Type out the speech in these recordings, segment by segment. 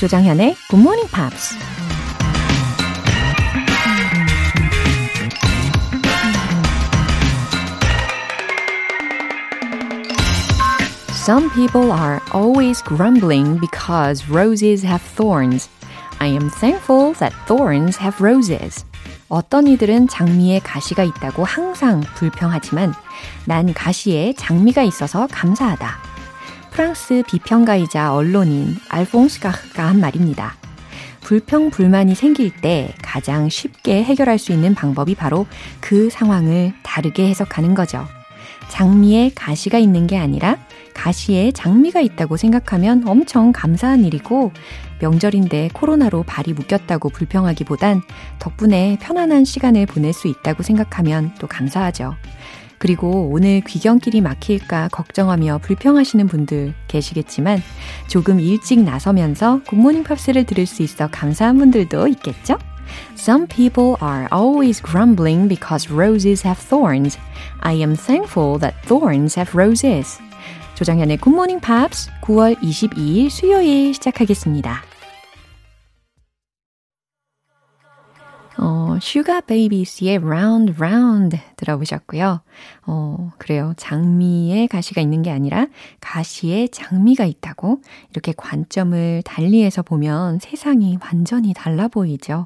조장현의 Good Morning Pops. Some people are always grumbling because roses have thorns. I am thankful that thorns have roses. 어떤 이들은 장미에 가시가 있다고 항상 불평하지만 난 가시에 장미가 있어서 감사하다. 프랑스 비평가이자 언론인 알퐁스 가흐가 한 말입니다. 불평, 불만이 생길 때 가장 쉽게 해결할 수 있는 방법이 바로 그 상황을 다르게 해석하는 거죠. 장미에 가시가 있는 게 아니라 가시에 장미가 있다고 생각하면 엄청 감사한 일이고 명절인데 코로나로 발이 묶였다고 불평하기보단 덕분에 편안한 시간을 보낼 수 있다고 생각하면 또 감사하죠. 그리고 오늘 귀경길이 막힐까 걱정하며 불평하시는 분들 계시겠지만 조금 일찍 나서면서 굿모닝 팝스를 들을 수 있어 감사한 분들도 있겠죠? Some people are always grumbling because roses have thorns. I am thankful that thorns have roses. 조정현의 굿모닝 팝스 9월 22일 수요일 시작하겠습니다. 어, Sugababes의 Round Round 들어보셨고요. 어, 그래요. 장미에 가시가 있는 게 아니라 가시에 장미가 있다고 이렇게 관점을 달리해서 보면 세상이 완전히 달라 보이죠.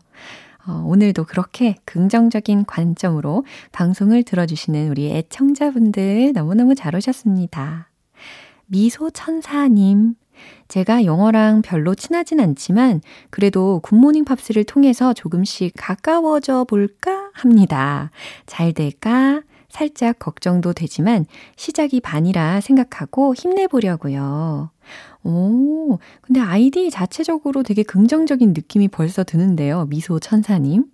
어, 오늘도 그렇게 긍정적인 관점으로 방송을 들어주시는 우리 애청자분들 너무너무 잘 오셨습니다. 미소천사님, 제가 영어랑 별로 친하진 않지만 그래도 굿모닝 팝스를 통해서 조금씩 가까워져 볼까 합니다. 잘 될까? 살짝 걱정도 되지만 시작이 반이라 생각하고 힘내보려고요. 오, 근데 아이디 자체적으로 되게 긍정적인 느낌이 벌써 드는데요. 미소 천사님.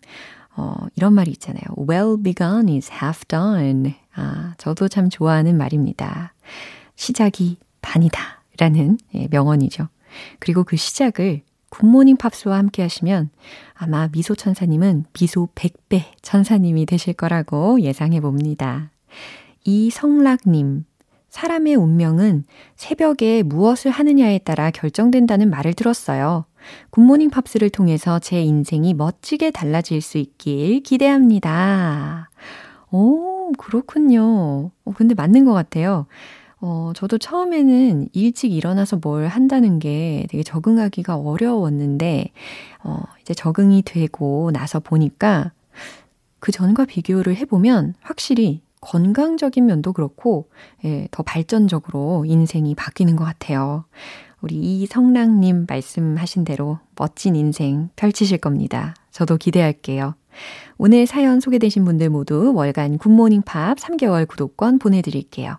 어, 이런 말이 있잖아요. Well begun is half done. 아, 저도 참 좋아하는 말입니다. 시작이 반이다. 라는 예, 명언이죠. 그리고 그 시작을 굿모닝 팝스와 함께 하시면 아마 미소 천사님은 미소 100배 천사님이 되실 거라고 예상해 봅니다. 이성락님, 사람의 운명은 새벽에 무엇을 하느냐에 따라 결정된다는 말을 들었어요. 굿모닝 팝스를 통해서 제 인생이 멋지게 달라질 수 있길 기대합니다. 오, 그렇군요. 어, 근데 맞는 것 같아요. 어, 저도 처음에는 일찍 일어나서 뭘 한다는 게 되게 적응하기가 어려웠는데, 어, 이제 적응이 되고 나서 보니까 그 전과 비교를 해보면 확실히 건강적인 면도 그렇고, 예, 더 발전적으로 인생이 바뀌는 것 같아요. 우리 이성랑님 말씀하신 대로 멋진 인생 펼치실 겁니다. 저도 기대할게요. 오늘 사연 소개되신 분들 모두 월간 굿모닝 팝 3개월 구독권 보내드릴게요.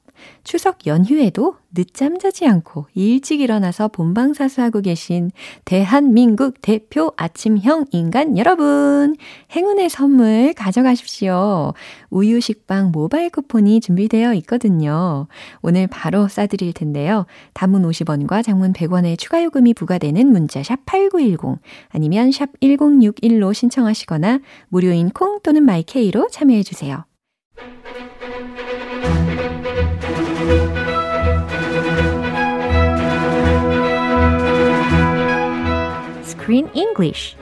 추석 연휴에도 늦잠 자지 않고 일찍 일어나서 본방사수하고 계신 대한민국 대표 아침형 인간 여러분! 행운의 선물 가져가십시오. 우유 식빵 모바일 쿠폰이 준비되어 있거든요. 오늘 바로 싸드릴 텐데요. 단문 50원과 장문 100원의 추가 요금이 부과되는 문자 샵 8910 아니면 샵 1061로 신청하시거나 무료인 콩 또는 마이케이로 참여해 주세요. Screen English.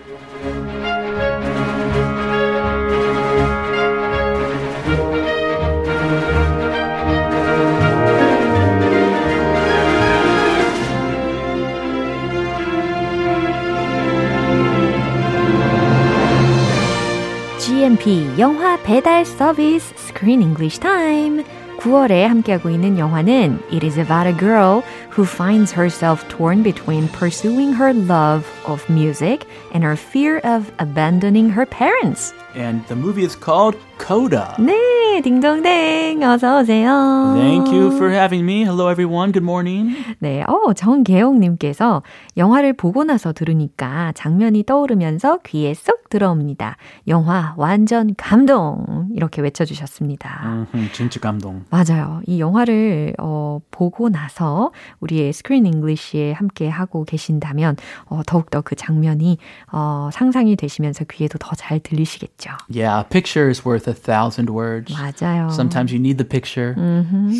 GMP 영화 배달 서비스 Screen English Time. 9월에 함께하고 있는 영화는 It is about a girl who finds herself torn between pursuing her love of music and her fear of abandoning her parents. And the movie is called Coda. 네, 딩동댕 어서 오세요. Thank you for having me. Hello everyone. Good morning. 네, 어, 정계홍님께서 영화를 보고 나서 들으니까 장면이 떠오르면서 귀에 쏙 들어옵니다. 영화 완전 감동! 이렇게 외쳐 주셨습니다. 음흠, 진짜 감동. 맞아요. 이 영화를 어, 보고 나서 우리의 Screen English에 함께 하고 계신다면 어, 더욱 더 그 장면이 어, 상상이 되시면서 귀에도 더 잘 들리시겠죠. Yeah, picture is worth a thousand words. 맞아요. Sometimes you need the picture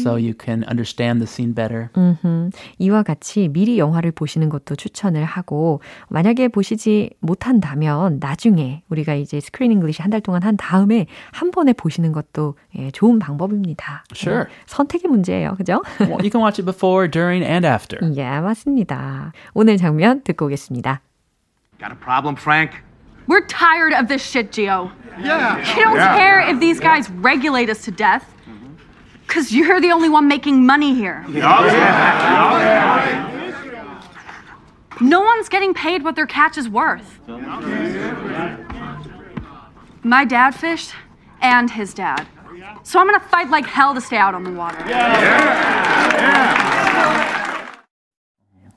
so you can understand the scene better. 음흠. 이와 같이 미리 영화를 보시는 것도 추천을 하고 만약에 보시지 못한다면 나중에 우리가 이제 스크린 잉글리시 한 달 동안 한 다음에 한 번에 보시는 것도 예, 좋은 방법입니다. Sure. 네, 선택의 문제예요. 그죠? Well, you can watch it before, during, and after. 예, 맞습니다. 오늘 장면 듣고 오겠습니다. Got a problem, Frank? We're tired of this shit, Gio. Yeah. You don't care if these guys regulate us to death. Because you're the only one making money here. No one's getting paid what their catch is worth. My dad fished, and his dad. So I'm gonna fight like hell to stay out on the water. 우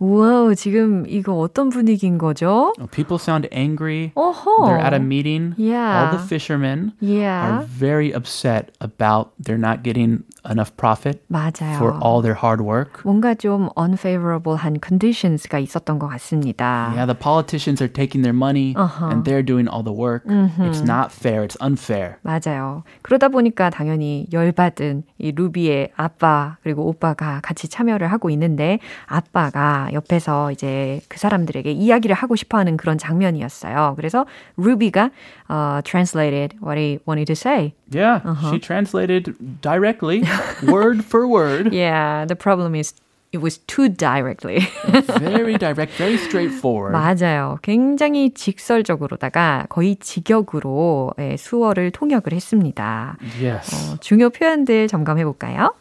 와, 지금 이거 어떤 분위기인 거죠? People sound angry. 어허. They're at a meeting. Yeah. All the fishermen Yeah. are very upset about they're not getting enough profit 맞아요. for all their hard work. 뭔가 좀 unfavorable한 conditions가 있었던 것 같습니다. Yeah, the politicians are taking their money Uh-huh. and they're doing all the work. It's not fair. It's unfair. 맞아요. 그러다 보니까 당연히 열받은 이 루비의 아빠 그리고 오빠가 같이 참여를 하고 있는데 아빠가 옆에서 이제 그 사람들에게 이야기를 하고 싶어 하는 그런 장면이었어요. 그래서 루비가 uh, translated what he wanted to say. Yeah, she translated directly, word for word. Yeah, the problem is it was too directly. Very direct, very straightforward. 맞아요. 굉장히 직설적으로다가 거의 직역으로 예, 수어를 통역을 했습니다. Yes. 어, 중요 표현들 점검해 볼까요?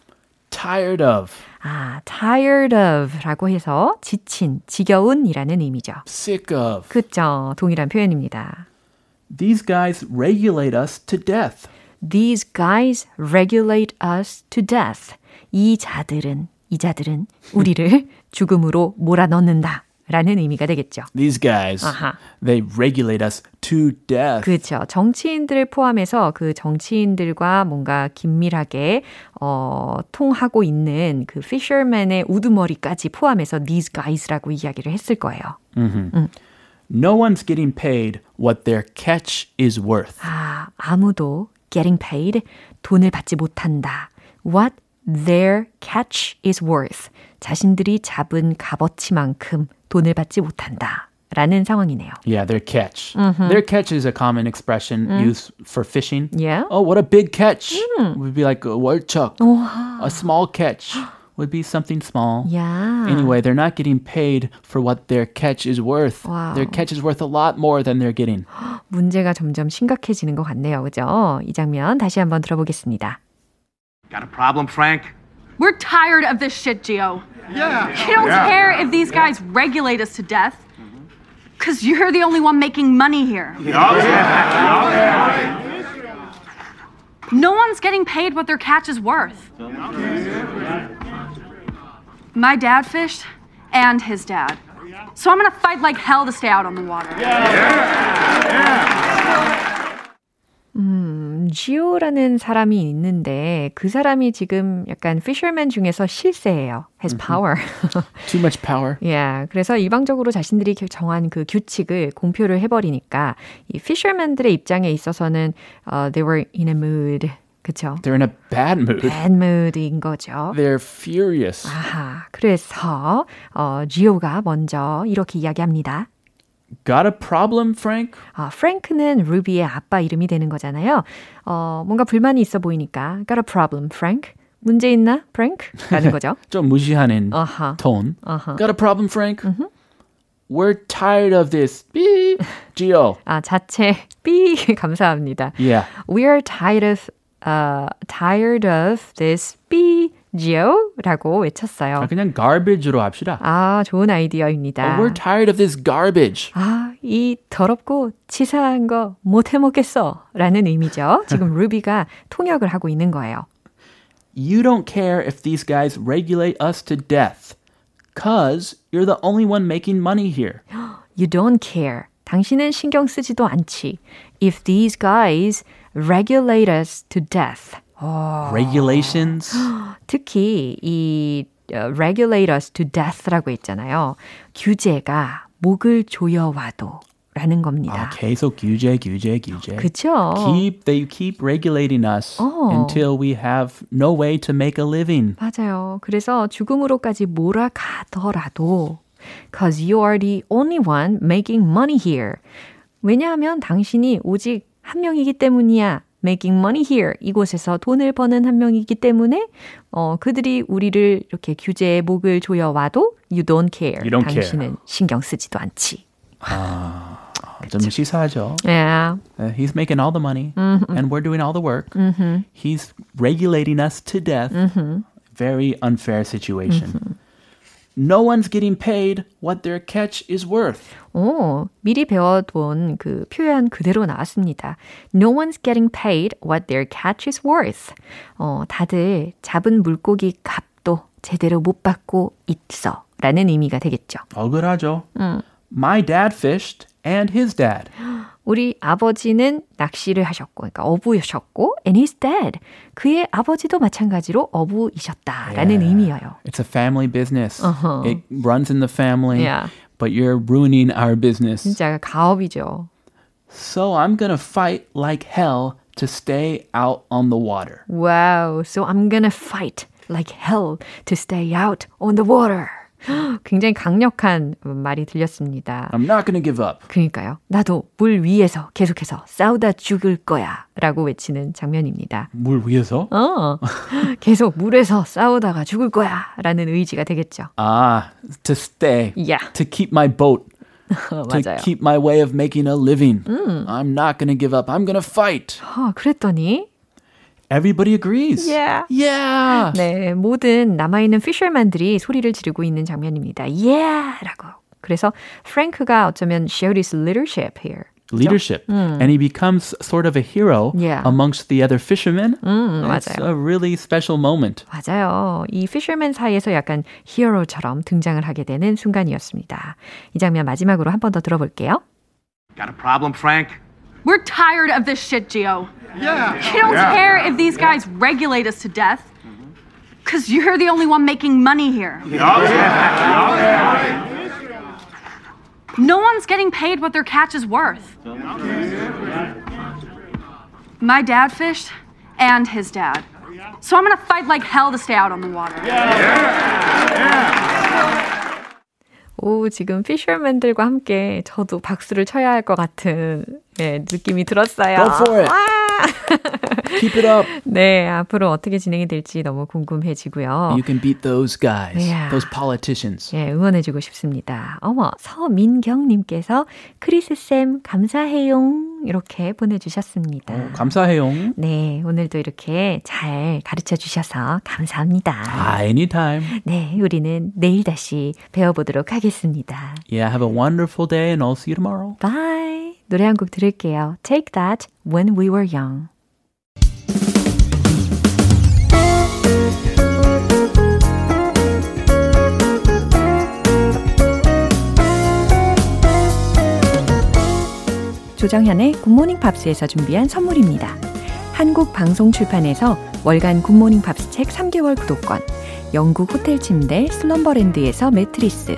Tired of, 아, tired of 라고 해서 지친, 지겨운이라는 의미죠. sick of. 그쵸. 동일한 표현입니다. These guys regulate us to death. These guys regulate us to death. 이 자들은, 이 자들은 우리를 죽음으로 몰아넣는다. 라는 의미가 되겠죠. These guys, 아하. they regulate us to death. 그렇죠. 정치인들을 포함해서 그 정치인들과 뭔가 긴밀하게 어, 통하고 있는 그 fisherman의 우두머리까지 포함해서 these guys라고 이야기를 했을 거예요. No one's getting paid what their catch is worth. 아, 아무도 getting paid 돈을 받지 못한다. What their catch is worth. 자신들이 잡은 값어치만큼 돈을 받지 못한다. 라는 상황이네요. Yeah, their catch. Their catch is a common expression used for fishing. Yeah. Oh, what a big catch! Would be like a 월척. A small catch would be something small. 야. Anyway, they're not getting paid for what their catch is worth. Wow. Their catch is worth a lot more than they're getting. 문제가 점점 심각해지는 것 같네요. 그죠? 이 장면 다시 한번 들어보겠습니다. Got a problem, Frank? We're tired of this shit, Geo. Yeah. You don't care if these guys regulate us to death. Because you're the only one making money here. No one's getting paid what their catch is worth. My dad fished, and his dad. So I'm gonna fight like hell to stay out on the water. Hmm. 지오라는 사람이 있는데 그 사람이 지금 약간 fisherman 중에서 실세예요. has power. Too much power. 예, 그래서 일방적으로 자신들이 정한 그 규칙을 공표를 해버리니까 이 fisherman들의 입장에 있어서는 uh, they were in a mood. 그쵸? They're in a bad mood. bad mood인 거죠. They're furious. 아하, 그래서 어, 지오가 먼저 이렇게 이야기합니다. Got a problem, Frank? 아, 프랭크는 루비의 아빠 이름이 되는 거잖아요. 어, 뭔가 불만이 있어 보이니까 got a problem, Frank? 문제 있나, Frank? 라는 거죠. 좀 무시하는 아하. tone. 아하. Got a problem, Frank? We're tired of this. Beep. Geo. 아, 자체 B 감사합니다. Yeah. We are tired of uh, tired of this B Geo?라고 외쳤어요. 아, 그냥 garbage로 합시다. 아, 좋은 아이디어입니다. Oh, we're tired of this garbage. 아, 이 더럽고 치사한 거 못 해먹겠어. 라는 의미죠. 지금 루비가 통역을 하고 있는 거예요. You don't care if these guys regulate us to death. Cause you're the only one making money here. You don't care. 당신은 신경 쓰지도 않지. If these guys regulate us to death. Regulations. 특히 이 어, regulate us to death라고 했잖아요. 규제가 목을 조여와도 라는 겁니다. 아, 계속 규제, 규제, 규제. 그쵸? Keep they keep regulating us 어. until we have no way to make a living. 맞아요. 그래서 죽음으로까지 몰아가더라도 cause you are the only one making money here. 왜냐하면 당신이 오직 한 명이기 때문이야. Making money here. 이곳에서 돈을 버는 한 명이기 때문에 어, 그들이 우리를 이렇게 규제의 목을 조여와도 you don't care. You don't care. 당신은 신경 쓰지도 않지. 좀 시사하죠. Yeah. Uh, he's making all the money and we're doing all the work. He's regulating us to death. Very unfair situation. No one's getting paid what their catch is worth. 오, 미리 배워둔 그 표현 그대로 나왔습니다. No one's getting paid what their catch is worth. 어, 다들 잡은 물고기 값도 제대로 못 받고 있어. 라는 의미가 되겠죠. 억울하죠. My dad fished and his dad. 우리 아버지는 낚시를 하셨고, 그러니까 어부셨고, and his dad. 그의 아버지도 마찬가지로 어부이셨다라는 Yeah. 의미예요. It's a family business. Uh-huh. It runs in the family. Yeah. But you're ruining our business. 진짜 가업이죠. So I'm going to fight like hell to stay out on the water. Wow, so I'm gonna fight like hell to stay out on the water. 굉장히 강력한 말이 들렸습니다. I'm not to give up. 그러니까요. 나도 물 위에서 계속해서 싸우다 죽을 거야. 라고 외치는 장면입니다. 물 위에서? 어, 계속 물에서 싸우다가 죽을 거야. 라는 의지가 되겠죠. Ah, to stay. Yeah. To keep my boat. to keep my way of making a living. I'm not to give up. I'm to fight. 어, 그랬더니 Everybody agrees. Yeah. Yeah. 네, 모든 남아있는 피셔맨들이 소리를 지르고 있는 장면입니다. Yeah! 라고. 그래서 프랭크가 어쩌면 showed his leadership here. Leadership. And he becomes sort of a hero Yeah. amongst the other fishermen. 음, It's 맞아요. a really special moment. 맞아요. 이 피셔맨 사이에서 약간 히어로처럼 등장을 하게 되는 순간이었습니다. 이 장면 마지막으로 한 번 더 들어볼게요. Got a problem, Frank? We're tired of this shit, Gio. Yeah. You don't care if these guys regulate us to death. Because you're the only one making money here. No one's getting paid what their catch is worth. My dad fished, and his dad. So I'm gonna fight like hell to stay out on the water. 오, 지금 피셔맨들과 함께 저도 박수를 쳐야 할 것 같은 네, 느낌이 들었어요. Keep it up. 네, 앞으로 어떻게 진행이 될지 너무 궁금해지고요. You can beat those guys, Yeah. those politicians. 예, 응원해주고 싶습니다. 어머, 서민경님께서 크리스 쌤 감사해용 이렇게 보내주셨습니다. 어, 감사해요. 네, 오늘도 이렇게 잘 가르쳐 주셔서 감사합니다. Ah, anytime. 네, 우리는 내일 다시 배워보도록 하겠습니다. Yeah, have a wonderful day and I'll see you tomorrow. Bye! 노래 한 곡 들을게요. Take That When We Were Young. 조정현의 굿모닝 팝스에서 준비한 선물입니다. 한국 방송 출판에서 월간 굿모닝 팝스 책 3개월 구독권, 영국 호텔 침대 슬럼버랜드에서 매트리스,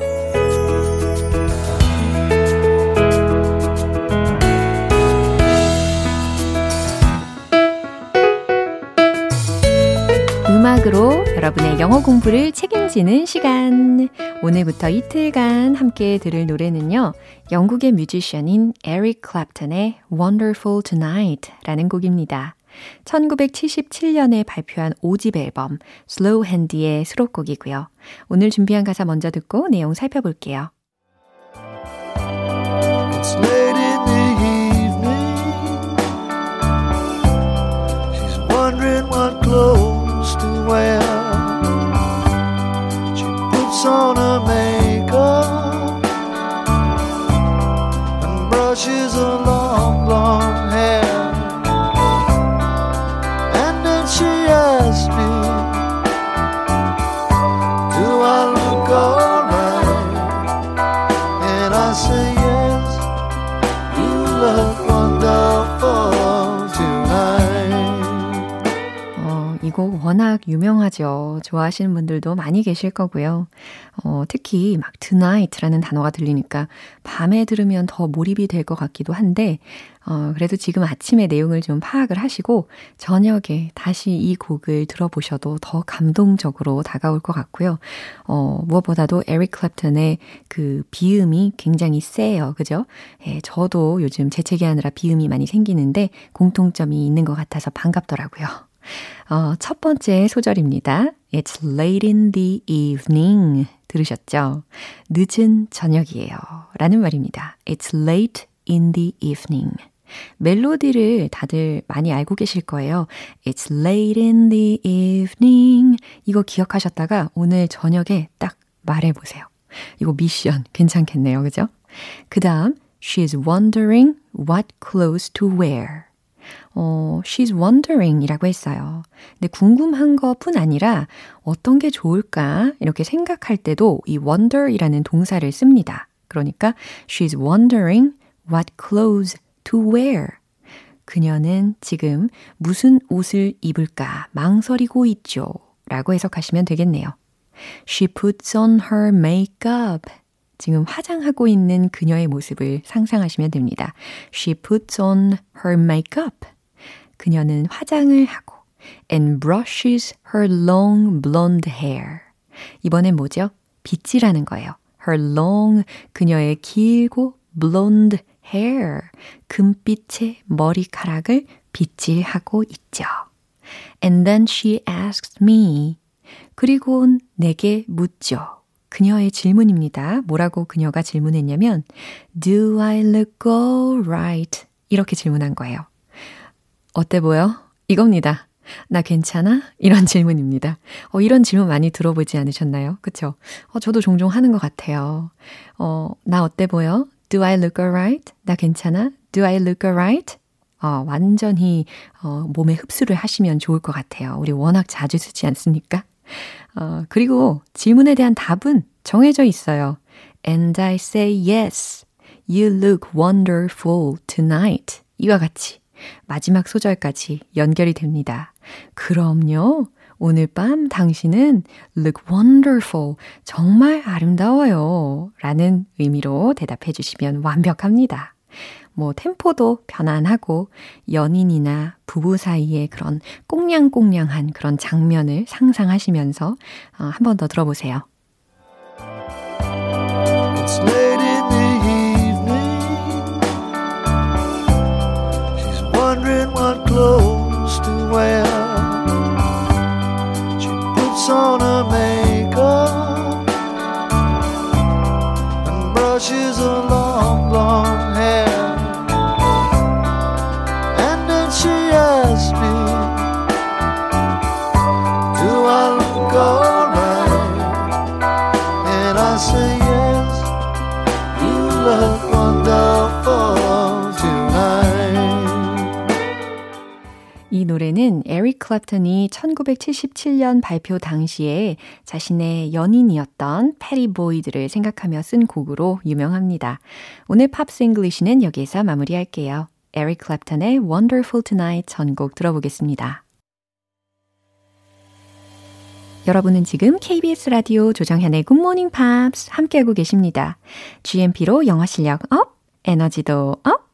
음악으로 여러분의 영어 공부를 책임지는 시간. 오늘부터 이틀간 함께 들을 노래는요. 영국의 뮤지션인 에릭 클랩턴의 Wonderful Tonight 라는 곡입니다. 1977년에 발표한 5집 앨범 Slow Handy의 수록곡이고요. 오늘 준비한 가사 먼저 듣고 내용 살펴볼게요. It's late 좋아하시는 분들도 많이 계실 거고요. 어, 특히 막 tonight라는 단어가 들리니까 밤에 들으면 더 몰입이 될 것 같기도 한데, 어, 그래도 지금 아침에 내용을 좀 파악을 하시고, 저녁에 다시 이 곡을 들어보셔도 더 감동적으로 다가올 것 같고요. 어, 무엇보다도 에릭 클랩턴의 그 비음이 굉장히 세요. 그죠? 예, 저도 요즘 재채기 하느라 비음이 많이 생기는데, 공통점이 있는 것 같아서 반갑더라고요. 어, 첫 번째 소절입니다. It's late in the evening. 들으셨죠? 늦은 저녁이에요. 라는 말입니다. It's late in the evening. 멜로디를 다들 많이 알고 계실 거예요. It's late in the evening. 이거 기억하셨다가 오늘 저녁에 딱 말해보세요. 이거 미션 괜찮겠네요. 그죠? 그 다음, She's wondering what clothes to wear. 어, she's wondering 이라고 했어요. 근데 궁금한 것 뿐 아니라 어떤 게 좋을까 이렇게 생각할 때도 이 wonder 이라는 동사를 씁니다. 그러니까 she's wondering what clothes to wear. 그녀는 지금 무슨 옷을 입을까 망설이고 있죠. 라고 해석하시면 되겠네요. She puts on her makeup. 지금 화장하고 있는 그녀의 모습을 상상하시면 됩니다. She puts on her makeup. 그녀는 화장을 하고 and brushes her long blonde hair. 이번엔 뭐죠? 빗질하는 거예요. her long 그녀의 길고 blonde hair 금빛의 머리카락을 빗질하고 있죠. And then she asks me 그리고 내게 묻죠. 그녀의 질문입니다. 뭐라고 그녀가 질문했냐면 Do I look alright? 이렇게 질문한 거예요. 어때 보여? 이겁니다. 나 괜찮아? 이런 질문입니다. 어, 이런 질문 많이 들어보지 않으셨나요? 그쵸? 어, 저도 종종 하는 것 같아요. 어, 나 어때 보여? Do I look alright? 나 괜찮아? Do I look alright? 어, 완전히 어, 몸에 흡수를 하시면 좋을 것 같아요. 우리 워낙 자주 쓰지 않습니까? 어, 그리고 질문에 대한 답은 정해져 있어요. And I say yes. You look wonderful tonight. 이와 같이 마지막 소절까지 연결이 됩니다. 그럼요. 오늘 밤 당신은 look wonderful. 정말 아름다워요. 라는 의미로 대답해 주시면 완벽합니다. 뭐 템포도 편안하고 연인이나 부부 사이의 그런 꽁냥꽁냥한 그런 장면을 상상하시면서 어, 한번 더 들어보세요. 클랩턴이 1977년 발표 당시에 자신의 연인이었던 패티 보이드를 생각하며 쓴 곡으로 유명합니다. 오늘 Pops English는 여기서 마무리할게요. 에릭 클랩턴의 Wonderful Tonight 전곡 들어보겠습니다. 여러분은 지금 KBS 라디오 조정현의 굿모닝 팝스 함께하고 계십니다. GMP로 영어 실력 up, 에너지도 up,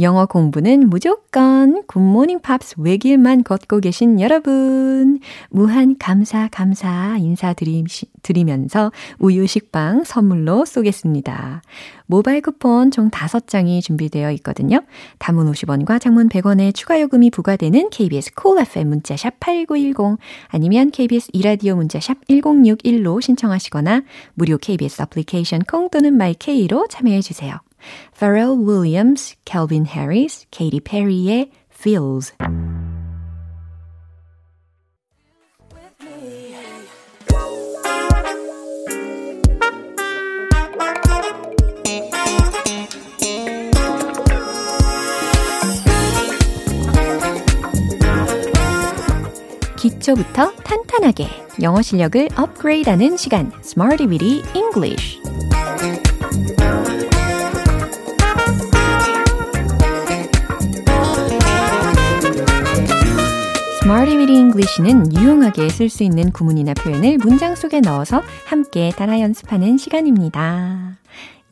영어 공부는 무조건 굿모닝 팝스 외길만 걷고 계신 여러분. 무한 감사, 감사 인사드리면서 우유 식빵 선물로 쏘겠습니다. 모바일 쿠폰 총 5장이 준비되어 있거든요. 단문 50원과 장문 100원의 추가 요금이 부과되는 KBS Cool FM 문자샵 8910 아니면 KBS 2라디오 문자샵 1061로 신청하시거나 무료 KBS 애플리케이션 콩 또는 my K로 참여해 주세요. Pharrell Williams, Calvin Harris, Katy Perry의 Feels. 기초부터 탄탄하게 영어 실력을 업그레이드하는 시간, Smarty Weedy English. Smarty Weedy English는 유용하게 쓸 수 있는 구문이나 표현을 문장 속에 넣어서 함께 따라 연습하는 시간입니다.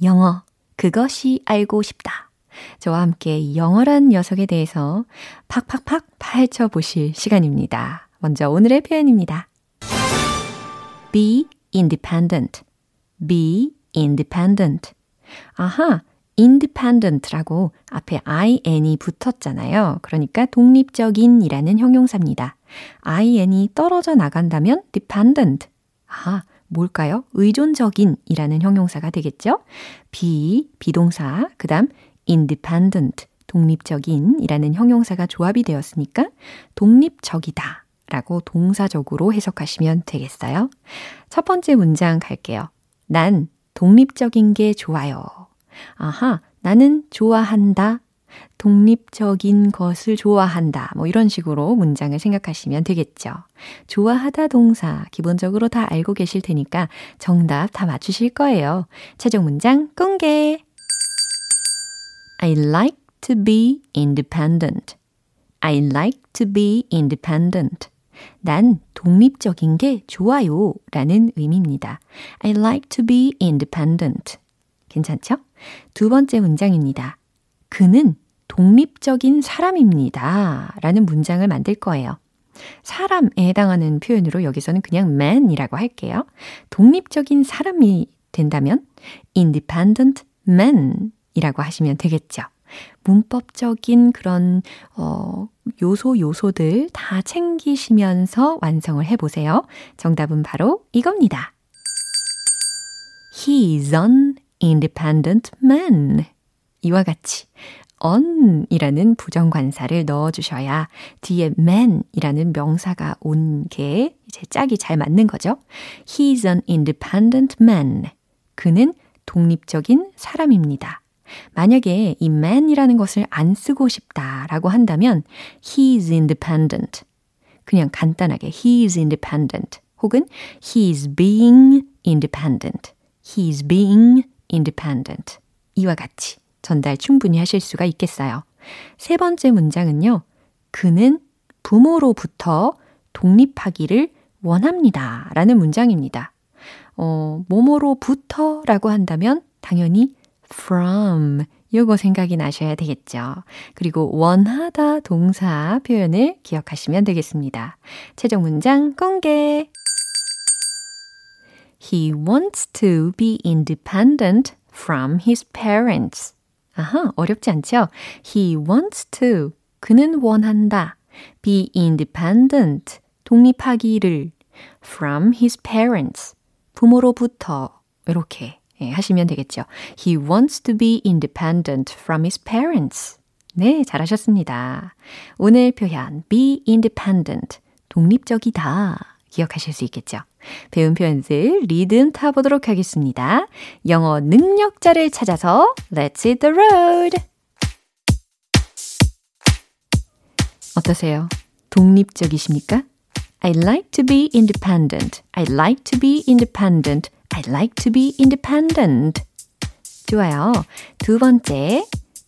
영어, 그것이 알고 싶다. 저와 함께 영어란 녀석에 대해서 팍팍팍 파헤쳐 보실 시간입니다. 먼저 오늘의 표현입니다. be independent. be independent. 아하, independent라고 앞에 in이 붙었잖아요. 그러니까 독립적인이라는 형용사입니다. in이 떨어져 나간다면 dependent. 아, 뭘까요? 의존적인이라는 형용사가 되겠죠? be, 비동사, 그 다음 independent, 독립적인이라는 형용사가 조합이 되었으니까 독립적이다 라고 동사적으로 해석하시면 되겠어요. 첫 번째 문장 갈게요. 난 독립적인 게 좋아요. 아하, 나는 좋아한다. 독립적인 것을 좋아한다. 뭐 이런 식으로 문장을 생각하시면 되겠죠. 좋아하다 동사 기본적으로 다 알고 계실 테니까 정답 다 맞추실 거예요. 최종 문장 공개. I like to be independent. I like to be independent. 난 독립적인 게 좋아요 라는 의미입니다. I like to be independent. 괜찮죠? 두 번째 문장입니다. 그는 독립적인 사람입니다. 라는 문장을 만들 거예요. 사람에 해당하는 표현으로 여기서는 그냥 man이라고 할게요. 독립적인 사람이 된다면 independent man 이라고 하시면 되겠죠. 문법적인 그런 어, 요소 요소들 다 챙기시면서 완성을 해보세요. 정답은 바로 이겁니다. He's an independent man. 이와 같이 on이라는 부정관사를 넣어주셔야 뒤에 man이라는 명사가 온 게 이제 짝이 잘 맞는 거죠. He's an independent man. 그는 독립적인 사람입니다. 만약에 이 man이라는 것을 안 쓰고 싶다라고 한다면 he's independent. 그냥 간단하게 he's independent 혹은 he's being independent. he's being independent. 이와 같이 전달 충분히 하실 수가 있겠어요. 세 번째 문장은요. 그는 부모로부터 독립하기를 원합니다. 라는 문장입니다. 어, 뭐뭐로부터 라고 한다면 당연히 from 요거 생각이 나셔야 되겠죠. 그리고 원하다 동사 표현을 기억하시면 되겠습니다. 최종 문장 공개. He wants to be independent from his parents. 아하, 어렵지 않죠? He wants to. 그는 원한다. be independent. 독립하기를 from his parents. 부모로부터. 이렇게 예, 하시면 되겠죠. He wants to be independent from his parents. 네, 잘하셨습니다. 오늘 표현 be independent. 독립적이다. 기억하실 수 있겠죠. 배운 표현들 리듬 타보도록 하겠습니다. 영어 능력자를 찾아서 Let's hit the road! 어떠세요? 독립적이십니까? I like to be independent. I like to be independent. I like to be independent. 좋아요. 두 번째.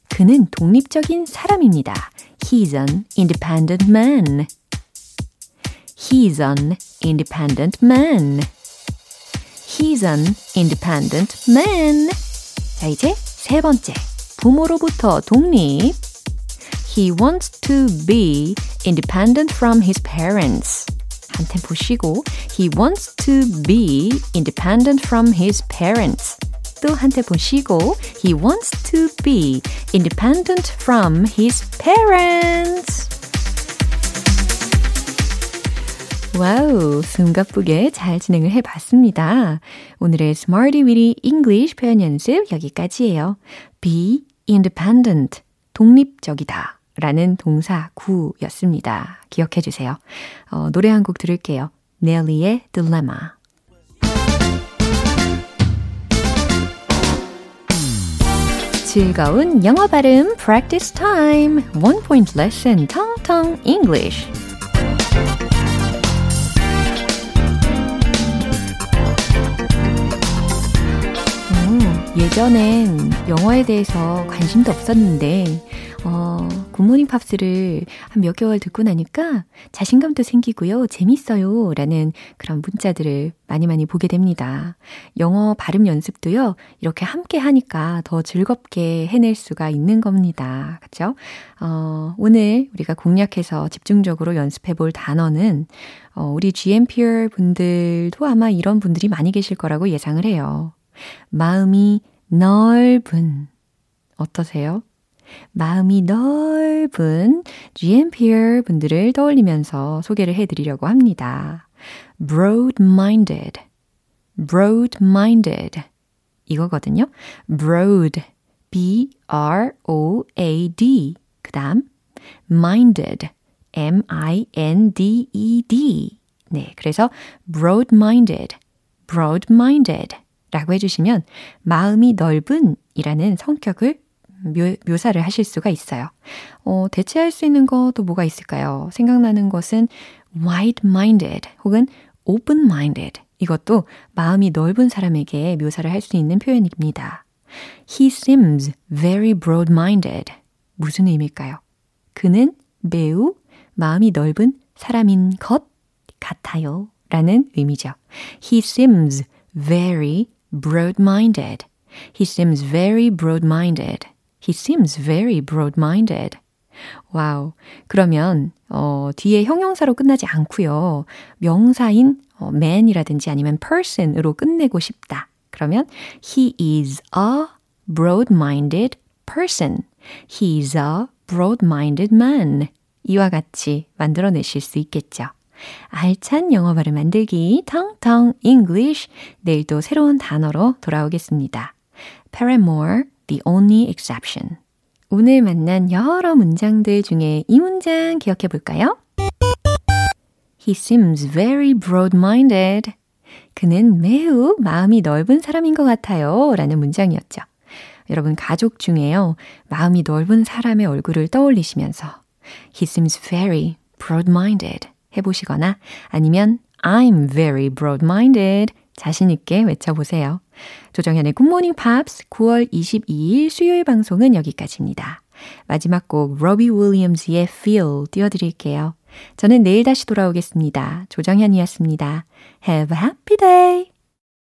그는 독립적인 사람입니다. He's an independent man. He's an independent man. He's an independent man. 자, 이제 세 번째. 부모로부터 독립. He wants to be independent from his parents. 한템 보시고 He wants to be independent from his parents. 또 한테 보시고 He wants to be independent from his parents. 와우, 숨가쁘게 잘 진행을 해봤습니다. 오늘의 Smarty Weedy English 표현 연습 여기까지예요. Be independent, 독립적이다. 라는 동사 구였습니다. 기억해 주세요. 어, 노래 한 곡 들을게요. 넬리의 Dilemma. 즐거운 영어 발음 practice time. One point lesson, Tong Tong English. 예전엔 영어에 대해서 관심도 없었는데 어, 굿모닝 팝스를 한 몇 개월 듣고 나니까 자신감도 생기고요. 재밌어요. 라는 그런 문자들을 많이 많이 보게 됩니다. 영어 발음 연습도요. 이렇게 함께 하니까 더 즐겁게 해낼 수가 있는 겁니다. 그쵸? 어, 오늘 우리가 공략해서 집중적으로 연습해 볼 단어는 어, 우리 GMPR 분들도 아마 이런 분들이 많이 계실 거라고 예상을 해요. 마음이 넓은. 어떠세요? 마음이 넓은 GMPR 분들을 떠올리면서 소개를 해드리려고 합니다. broad-minded, broad-minded 이거거든요. broad, B-R-O-A-D 그 다음 minded, M-I-N-D-E-D 네, 그래서 broad-minded, broad-minded 라고 해주시면 마음이 넓은 이라는 성격을 묘, 묘사를 하실 수가 있어요. 어, 대체할 수 있는 것도 뭐가 있을까요? 생각나는 것은 wide-minded 혹은 open-minded. 이것도 마음이 넓은 사람에게 묘사를 할 수 있는 표현입니다. He seems very broad-minded. 무슨 의미일까요? 그는 매우 마음이 넓은 사람인 것 같아요. 라는 의미죠. He seems very broad-minded. He seems very broad-minded. He seems very broad-minded. 와우. 그러면 어, 뒤에 형용사로 끝나지 않고요. 명사인 어, man이라든지 아니면 person으로 끝내고 싶다. 그러면 he is a broad-minded person. He is a broad-minded man. 이와 같이 만들어내실 수 있겠죠. 알찬 영어 발음 만들기 텅텅 English 내일 도 새로운 단어로 돌아오겠습니다. Paramore, the only exception. 오늘 만난 여러 문장들 중에 이 문장 기억해 볼까요? He seems very broad-minded. 그는 매우 마음이 넓은 사람인 것 같아요. 라는 문장이었죠. 여러분, 가족 중에요. 마음이 넓은 사람의 얼굴을 떠올리시면서 He seems very broad-minded 해보시거나 아니면 I'm very broad-minded 자신있게 외쳐보세요. 조정현의 굿모닝 팝스 9월 22일 수요일 방송은 여기까지입니다. 마지막 곡 로비 윌리엄스의 Feel 띄워드릴게요. 저는 내일 다시 돌아오겠습니다. 조정현이었습니다. Have a happy day!